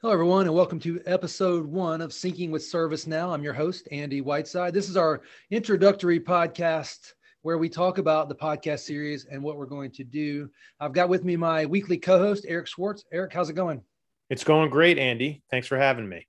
Hello, everyone, and welcome to episode one of Syncing with ServiceNow. I'm your host, Andy Whiteside. This is our introductory podcast where we talk about the podcast series and what we're going to do. I've got with me my weekly co host, Eric Schwartz. Eric, how's it going? It's going great, Andy. Thanks for having me.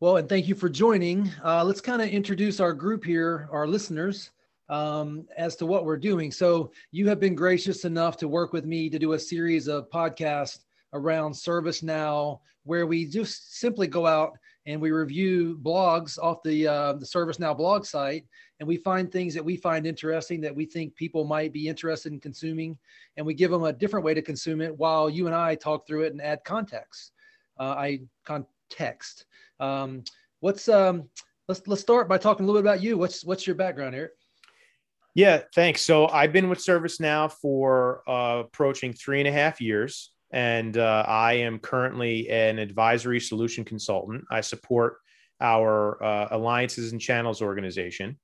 Well, and thank you for joining. Uh, let's kind of introduce our group here, our listeners, um, as to what we're doing. So, you have been gracious enough to work with me to do a series of podcasts around ServiceNow, where we just simply go out and we review blogs off the uh, the ServiceNow blog site, and we find things that we find interesting that we think people might be interested in consuming, and we give them a different way to consume it while you and I talk through it and add context. Uh, I context. Um, what's um, let's let's start by talking a little bit about you. What's what's your background, Eric? Yeah, thanks. So I've been with ServiceNow for uh, approaching three and a half years and uh, I am currently an advisory solution consultant. I support our uh, alliances and channels organization.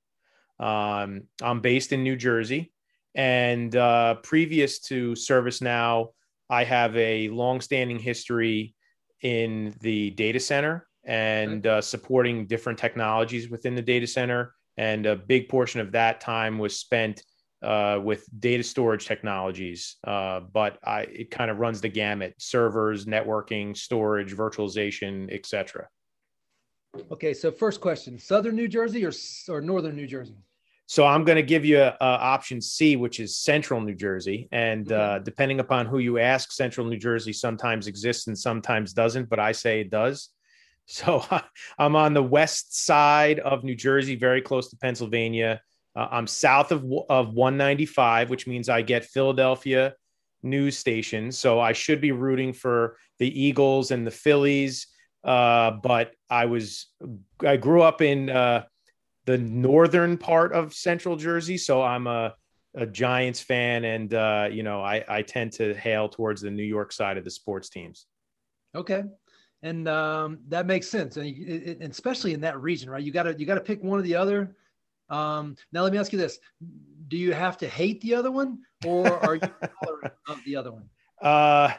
Um, I'm based in New Jersey, and uh, previous to ServiceNow, I have a long-standing history in the data center and uh, supporting different technologies within the data center. And a big portion of that time was spent uh, with data storage technologies, uh, but I, it kind of runs the gamut: servers, networking, storage, virtualization, etc. Okay, so first question: Southern New Jersey or or Northern New Jersey? So I'm going to give you a option C, which is Central New Jersey, and okay. uh, depending upon who you ask, Central New Jersey sometimes exists and sometimes doesn't, but I say it does. So I'm on the west side of New Jersey, very close to Pennsylvania. Uh, I'm south of, of 195, which means I get Philadelphia news stations. So I should be rooting for the Eagles and the Phillies. Uh, but I was, I grew up in uh, the northern part of central Jersey. So I'm a, a Giants fan. And, uh, you know, I, I tend to hail towards the New York side of the sports teams. Okay. And um, that makes sense. And, especially in that region, right? You got to, you got to pick one or the other um, now, let me ask you this: Do you have to hate the other one, or are you tolerant of the other one? Uh,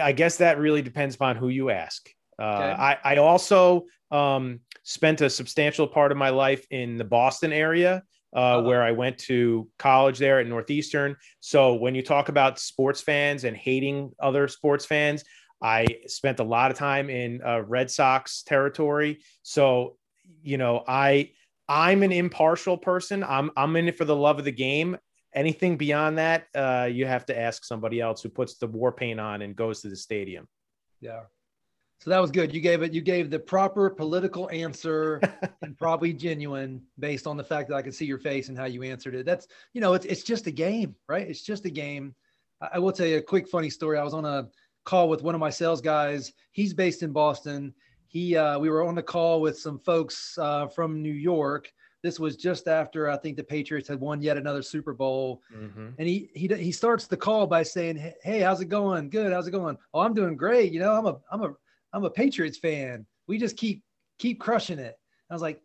I guess that really depends upon who you ask. Uh, okay. I, I also um, spent a substantial part of my life in the Boston area, uh, uh-huh. where I went to college there at Northeastern. So when you talk about sports fans and hating other sports fans, I spent a lot of time in uh, Red Sox territory. So you know, I I'm an impartial person. I'm I'm in it for the love of the game. Anything beyond that, uh, you have to ask somebody else who puts the war paint on and goes to the stadium. Yeah. So that was good. You gave it. You gave the proper political answer and probably genuine based on the fact that I could see your face and how you answered it. That's you know, it's it's just a game, right? It's just a game. I, I will tell you a quick funny story. I was on a call with one of my sales guys. He's based in Boston he uh, we were on the call with some folks uh, from New York. This was just after I think the Patriots had won yet another Super Bowl, mm-hmm. and he he he starts the call by saying, "Hey, how's it going? Good. How's it going? Oh, I'm doing great. You know, I'm a I'm a I'm a Patriots fan. We just keep keep crushing it." I was like,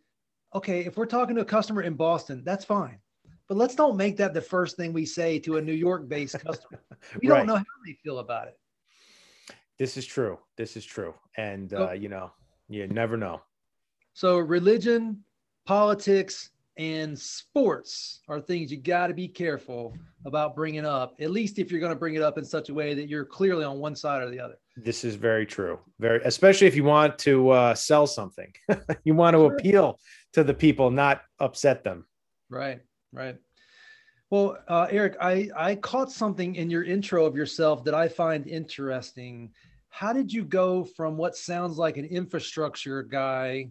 "Okay, if we're talking to a customer in Boston, that's fine." But let's don't make that the first thing we say to a New York based customer. We right. don't know how they feel about it. This is true. This is true. And, uh, you know, you never know. So, religion, politics, and sports are things you got to be careful about bringing up, at least if you're going to bring it up in such a way that you're clearly on one side or the other. This is very true. Very, especially if you want to uh, sell something, you want to sure. appeal to the people, not upset them. Right, right. Well, uh, Eric, I, I caught something in your intro of yourself that I find interesting. How did you go from what sounds like an infrastructure guy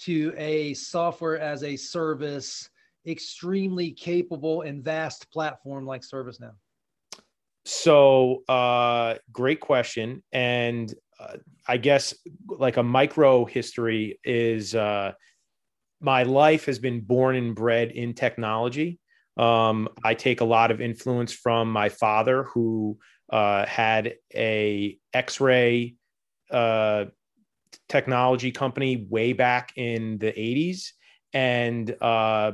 to a software as a service, extremely capable and vast platform like ServiceNow? So, uh, great question. And uh, I guess like a micro history is uh, my life has been born and bred in technology. Um, I take a lot of influence from my father, who uh, had a X-ray uh, technology company way back in the 80s, and uh,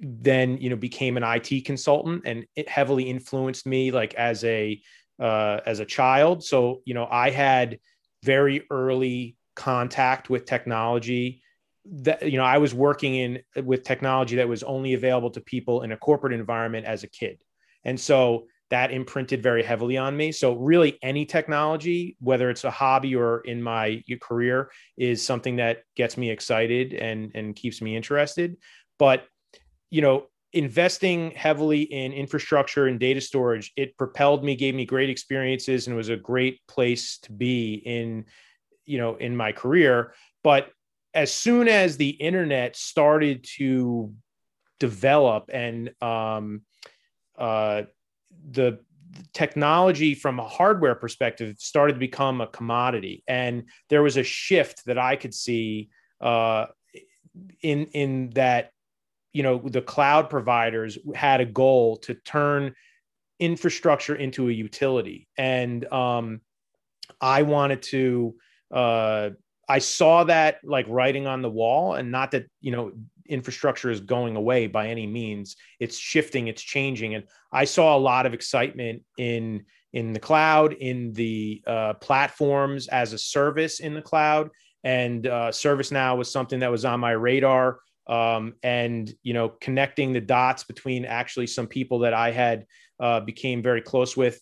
then you know became an IT consultant, and it heavily influenced me, like as a uh, as a child. So you know, I had very early contact with technology that you know i was working in with technology that was only available to people in a corporate environment as a kid. And so that imprinted very heavily on me. So really any technology whether it's a hobby or in my career is something that gets me excited and and keeps me interested. But you know investing heavily in infrastructure and data storage it propelled me gave me great experiences and was a great place to be in you know in my career. But as soon as the internet started to develop and um, uh, the technology from a hardware perspective started to become a commodity. And there was a shift that i could see uh, in in that you know the cloud providers had a goal to turn infrastructure into a utility. And um, i wanted to uh, I saw that like writing on the wall, and not that you know infrastructure is going away by any means. It's shifting, it's changing, and I saw a lot of excitement in in the cloud, in the uh, platforms as a service in the cloud, and uh, ServiceNow was something that was on my radar. Um, and you know, connecting the dots between actually some people that I had uh, became very close with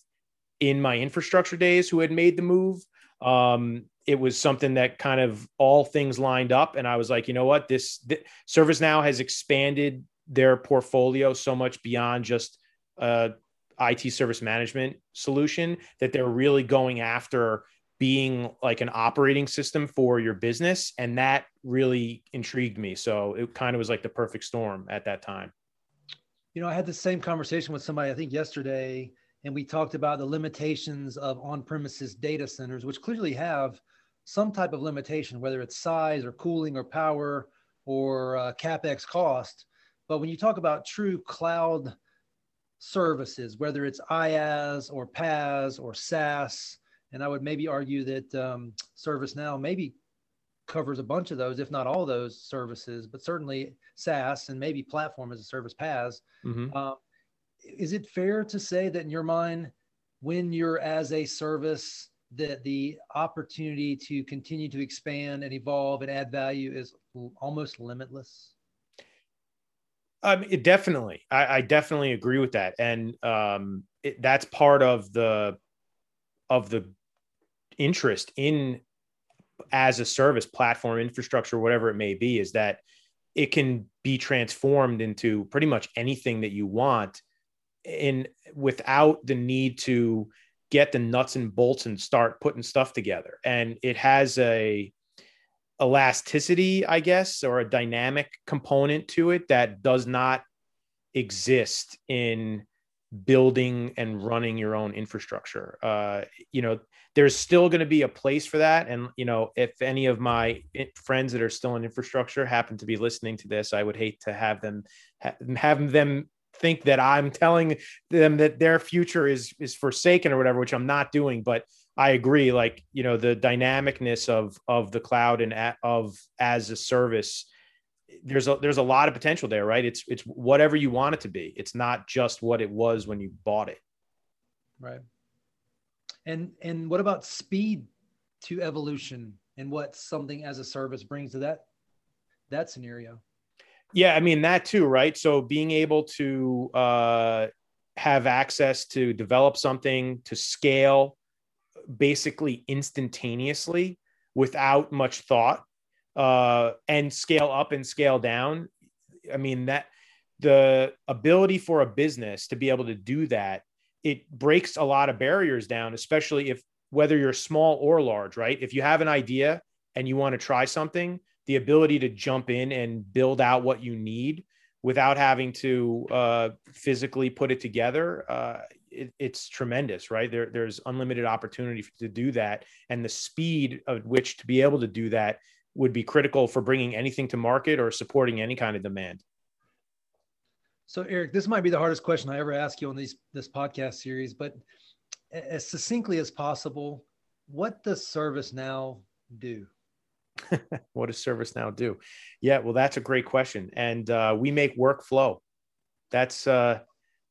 in my infrastructure days who had made the move um, it was something that kind of all things lined up. And i was like you know what? This, this ServiceNow has expanded their portfolio so much beyond just uh, a IT service management solution that they're really going after being like an operating system for your business. And that really intrigued me. So it kind of was like the perfect storm at that time. You know i had the same conversation with somebody i think yesterday and we talked about the limitations of on-premises data centers which clearly have some type of limitation, whether it's size or cooling or power or uh, capex cost. But when you talk about true cloud services, whether it's IaaS or PaaS or SaaS, and I would maybe argue that um, ServiceNow maybe covers a bunch of those, if not all those services, but certainly SaaS and maybe platform as a service PaaS. Mm-hmm. Uh, is it fair to say that in your mind, when you're as a service that the opportunity to continue to expand and evolve and add value is almost limitless? Um, it definitely, I, I definitely agree with that, and um, it, that's part of the of the interest in as a service platform infrastructure, whatever it may be, is that it can be transformed into pretty much anything that you want, in without the need to get the nuts and bolts and start putting stuff together. And it has a elasticity, I guess, or a dynamic component to it that does not exist in building and running your own infrastructure. Uh, you know, there's still going to be a place for that. And, you know, if any of my friends that are still in infrastructure happen to be listening to this, I would hate to have them have them think that I'm telling them that their future is is forsaken or whatever, which I'm not doing. But I agree, like you know, the dynamicness of of the cloud and at, of as a service. There's a there's a lot of potential there, right? It's it's whatever you want it to be. It's not just what it was when you bought it. Right. And and what about speed to evolution and what something as a service brings to that that scenario? Yeah, I mean that too, right? So being able to uh, have access to develop something to scale basically instantaneously without much thought uh, and scale up and scale down. I mean that the ability for a business to be able to do that it breaks a lot of barriers down especially if whether you're small or large right if you have an idea and you want to try something the ability to jump in and build out what you need without having to uh, physically put it together, uh, it, it's tremendous, right? There, there's unlimited opportunity to do that, and the speed of which to be able to do that would be critical for bringing anything to market or supporting any kind of demand. So, Eric, this might be the hardest question I ever ask you on these this podcast series, but as succinctly as possible, what does ServiceNow do? what does ServiceNow do? Yeah, well, that's a great question, and uh, we make workflow. That's uh,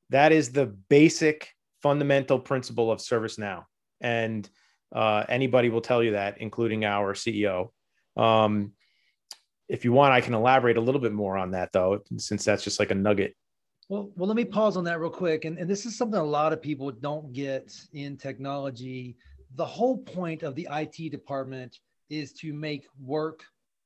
that is the basic fundamental principle of ServiceNow, and Uh, anybody will tell you that, including our CEO. Um, if you want, I can elaborate a little bit more on that, though, since that's just like a nugget. Well, well, let me pause on that real quick. And, and this is something a lot of people don't get in technology. The whole point of the IT department is to make work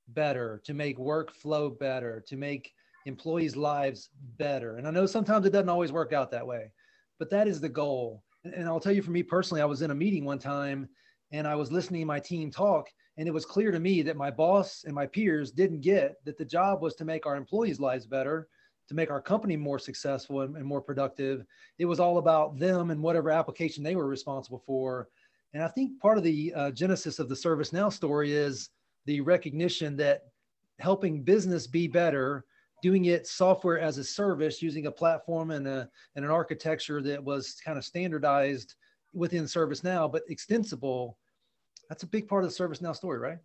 better, to make work flow better, to make employees' lives better. And I know sometimes it doesn't always work out that way, but that is the goal. And, and I'll tell you for me personally, I was in a meeting one time and I was listening to my team talk and it was clear to me that my boss and my peers didn't get that the job was to make our employees' lives better, to make our company more successful and, and more productive. It was all about them and whatever application they were responsible for. And I think part of the uh, genesis of the ServiceNow story is the recognition that helping business be better, doing it software as a service, using a platform and, a, and an architecture that was kind of standardized within ServiceNow, but extensible that's a big part of the ServiceNow story, right?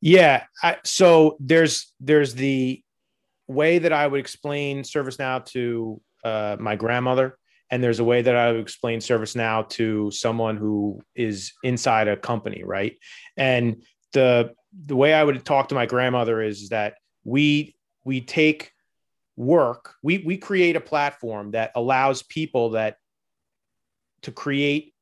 Yeah. I, so there's there's the way that I would explain ServiceNow to uh, my grandmother, and there's a way that I would explain ServiceNow to someone who is inside a company, right? And the the way I would talk to my grandmother is that we we take work, we we create a platform that allows people that to create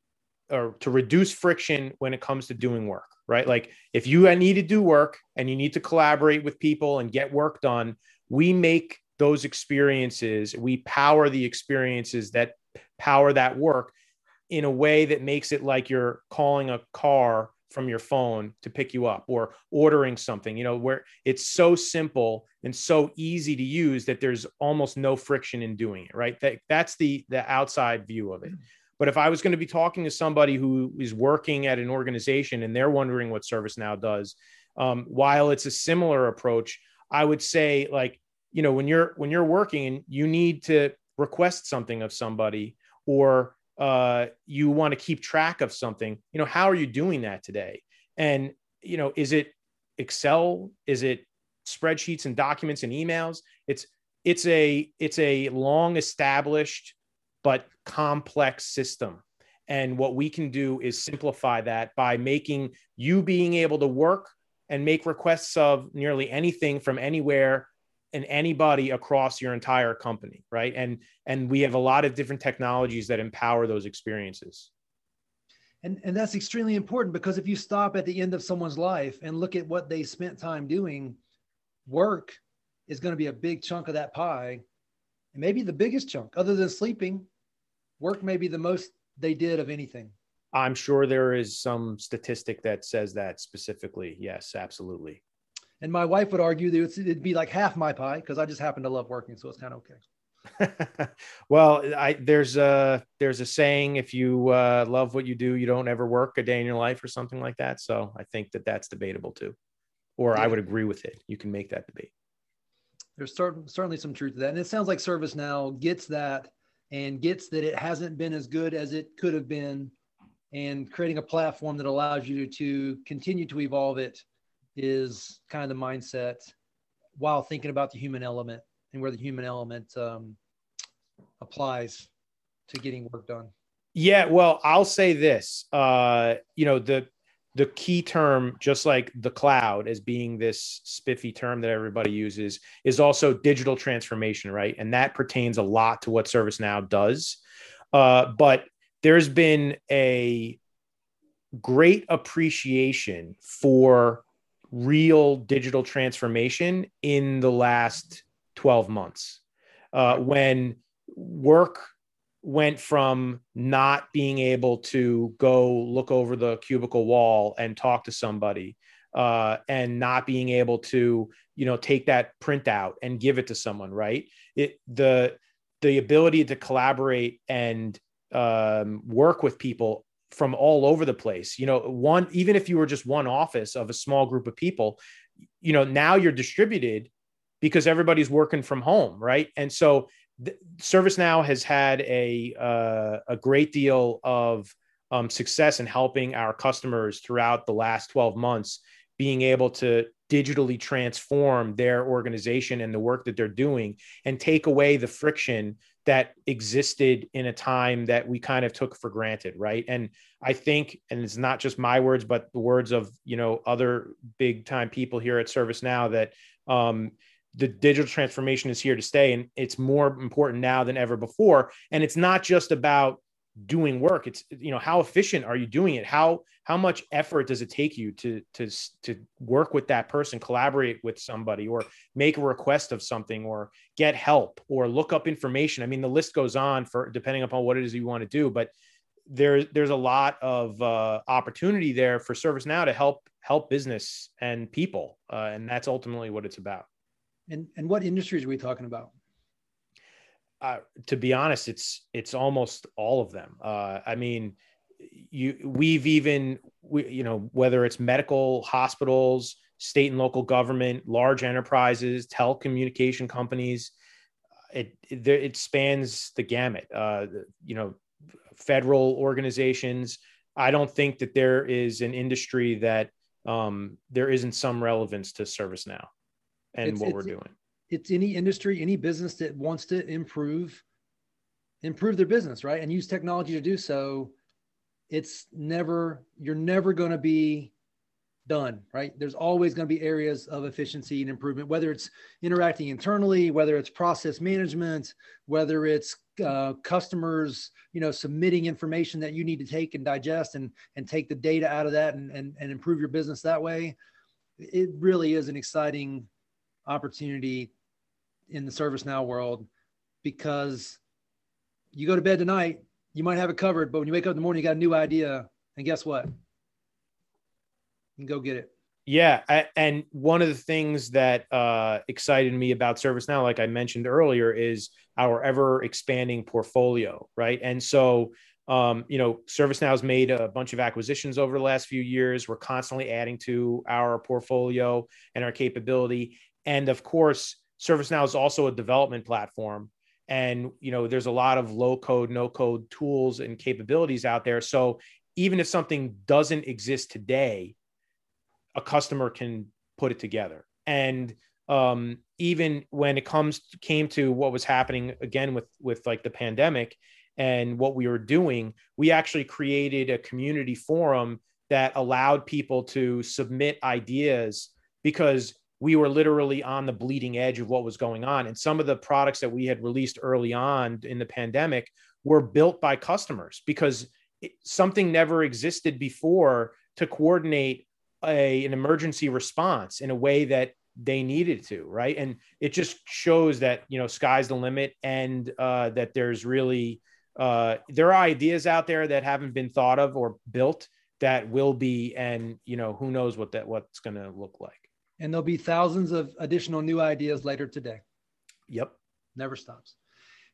or to reduce friction when it comes to doing work, right? Like if you need to do work and you need to collaborate with people and get work done, we make those experiences, we power the experiences that power that work in a way that makes it like you're calling a car from your phone to pick you up or ordering something, you know, where it's so simple and so easy to use that there's almost no friction in doing it, right? That, that's the the outside view of it. But if I was going to be talking to somebody who is working at an organization and they're wondering what ServiceNow does, um, while it's a similar approach, I would say like, you know, when you're when you're working and you need to request something of somebody or uh, you want to keep track of something, you know, how are you doing that today? And you know, is it Excel? Is it spreadsheets and documents and emails? It's it's a it's a long established but complex system. And what we can do is simplify that by making you being able to work and make requests of nearly anything from anywhere and anybody across your entire company, right? And and we have a lot of different technologies that empower those experiences. And and that's extremely important because if you stop at the end of someone's life and look at what they spent time doing, work is going to be a big chunk of that pie. And maybe the biggest chunk. Other than sleeping work may be the most they did of anything. I'm sure there is some statistic that says that specifically. Yes absolutely and my wife would argue that it'd be like half my pie because i just happen to love working so it's kind of okay well i there's a there's a saying if you uh, love what you do you don't ever work a day in your life or something like that so i think that that's debatable too or yeah. i would agree with it you can make that debate there's certain, certainly some truth to that. And it sounds like ServiceNow gets that and gets that it hasn't been as good as it could have been. And creating a platform that allows you to continue to evolve it is kind of the mindset while thinking about the human element and where the human element um, applies to getting work done. Yeah, well, I'll say this. Uh, you know, the the key term, just like the cloud as being this spiffy term that everybody uses, is also digital transformation, right? And that pertains a lot to what ServiceNow does. Uh, but there's been a great appreciation for real digital transformation in the last 12 months. Uh, when work went from not being able to go look over the cubicle wall and talk to somebody uh, and not being able to you know take that printout and give it to someone right? It the the ability to collaborate and um, work with people from all over the place. You know one even if you were just one office of a small group of people you know now you're distributed because everybody's working from home right? And so ServiceNow has had a uh, a great deal of um, success in helping our customers throughout the last 12 months being able to digitally transform their organization and the work that they're doing and take away the friction that existed in a time that we kind of took for granted right? And i think and it's not just my words but the words of you know other big time people here at servicenow that um, the digital transformation is here to stay and it's more important now than ever before. And it's not just about doing work. It's you know how efficient are you doing it? How how much effort does it take you to to to work with that person collaborate with somebody or make a request of something or get help or look up information? I mean the list goes on for depending upon what it is you want to do but there there's a lot of uh, opportunity there for ServiceNow to help help business and people uh, and that's ultimately what it's about. And and what industries are we talking about uh, to be honest, it's it's almost all of them. Uh, I mean, you we've even we, you know whether it's medical hospitals, state and local government, large enterprises, telecommunication companies, it it, it spans the gamut. Uh, you know, federal organizations. I don't think that there is an industry that um, there isn't some relevance to ServiceNow and it's, what it's, we're doing it's any industry, any business that wants to improve, improve their business, right? And use technology to do so. It's never, you're never going to be done, right? There's always going to be areas of efficiency and improvement, whether it's interacting internally, whether it's process management, whether it's uh, customers, you know, submitting information that you need to take and digest and and take the data out of that and and, and improve your business that way. It really is an exciting opportunity in the ServiceNow world because you go to bed tonight, you might have it covered, but when you wake up in the morning, you got a new idea. And guess what? You can go get it. Yeah. I, and one of the things that uh, excited me about ServiceNow, like I mentioned earlier, is our ever expanding portfolio, right? And so, um, you know, ServiceNow has made a bunch of acquisitions over the last few years. We're constantly adding to our portfolio and our capability. And of course, ServiceNow is also a development platform. And you know, there's a lot of low code, no code tools and capabilities out there. So even if something doesn't exist today, a customer can put it together. And um, even when it comes came to what was happening again with with like the pandemic and what we were doing, we actually created a community forum that allowed people to submit ideas because we were literally on the bleeding edge of what was going on. And some of the products that we had released early on in the pandemic were built by customers because it, something never existed before to coordinate a, an emergency response in a way that they needed to right and it just shows that you know sky's the limit and uh, that there's really uh, there are ideas out there that haven't been thought of or built that will be and you know who knows what that what's going to look like and there'll be thousands of additional new ideas later today. Yep. Never stops.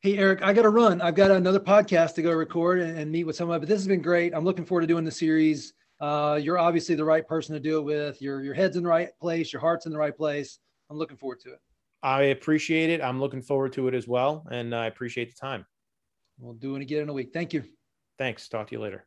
Hey, Eric, I got to run. I've got another podcast to go record and, and meet with someone, but this has been great. I'm looking forward to doing the series. Uh, you're obviously the right person to do it with. Your, your head's in the right place. Your heart's in the right place. I'm looking forward to it. I appreciate it. I'm looking forward to it as well. And I appreciate the time. We'll do it again in a week. Thank you. Thanks. Talk to you later.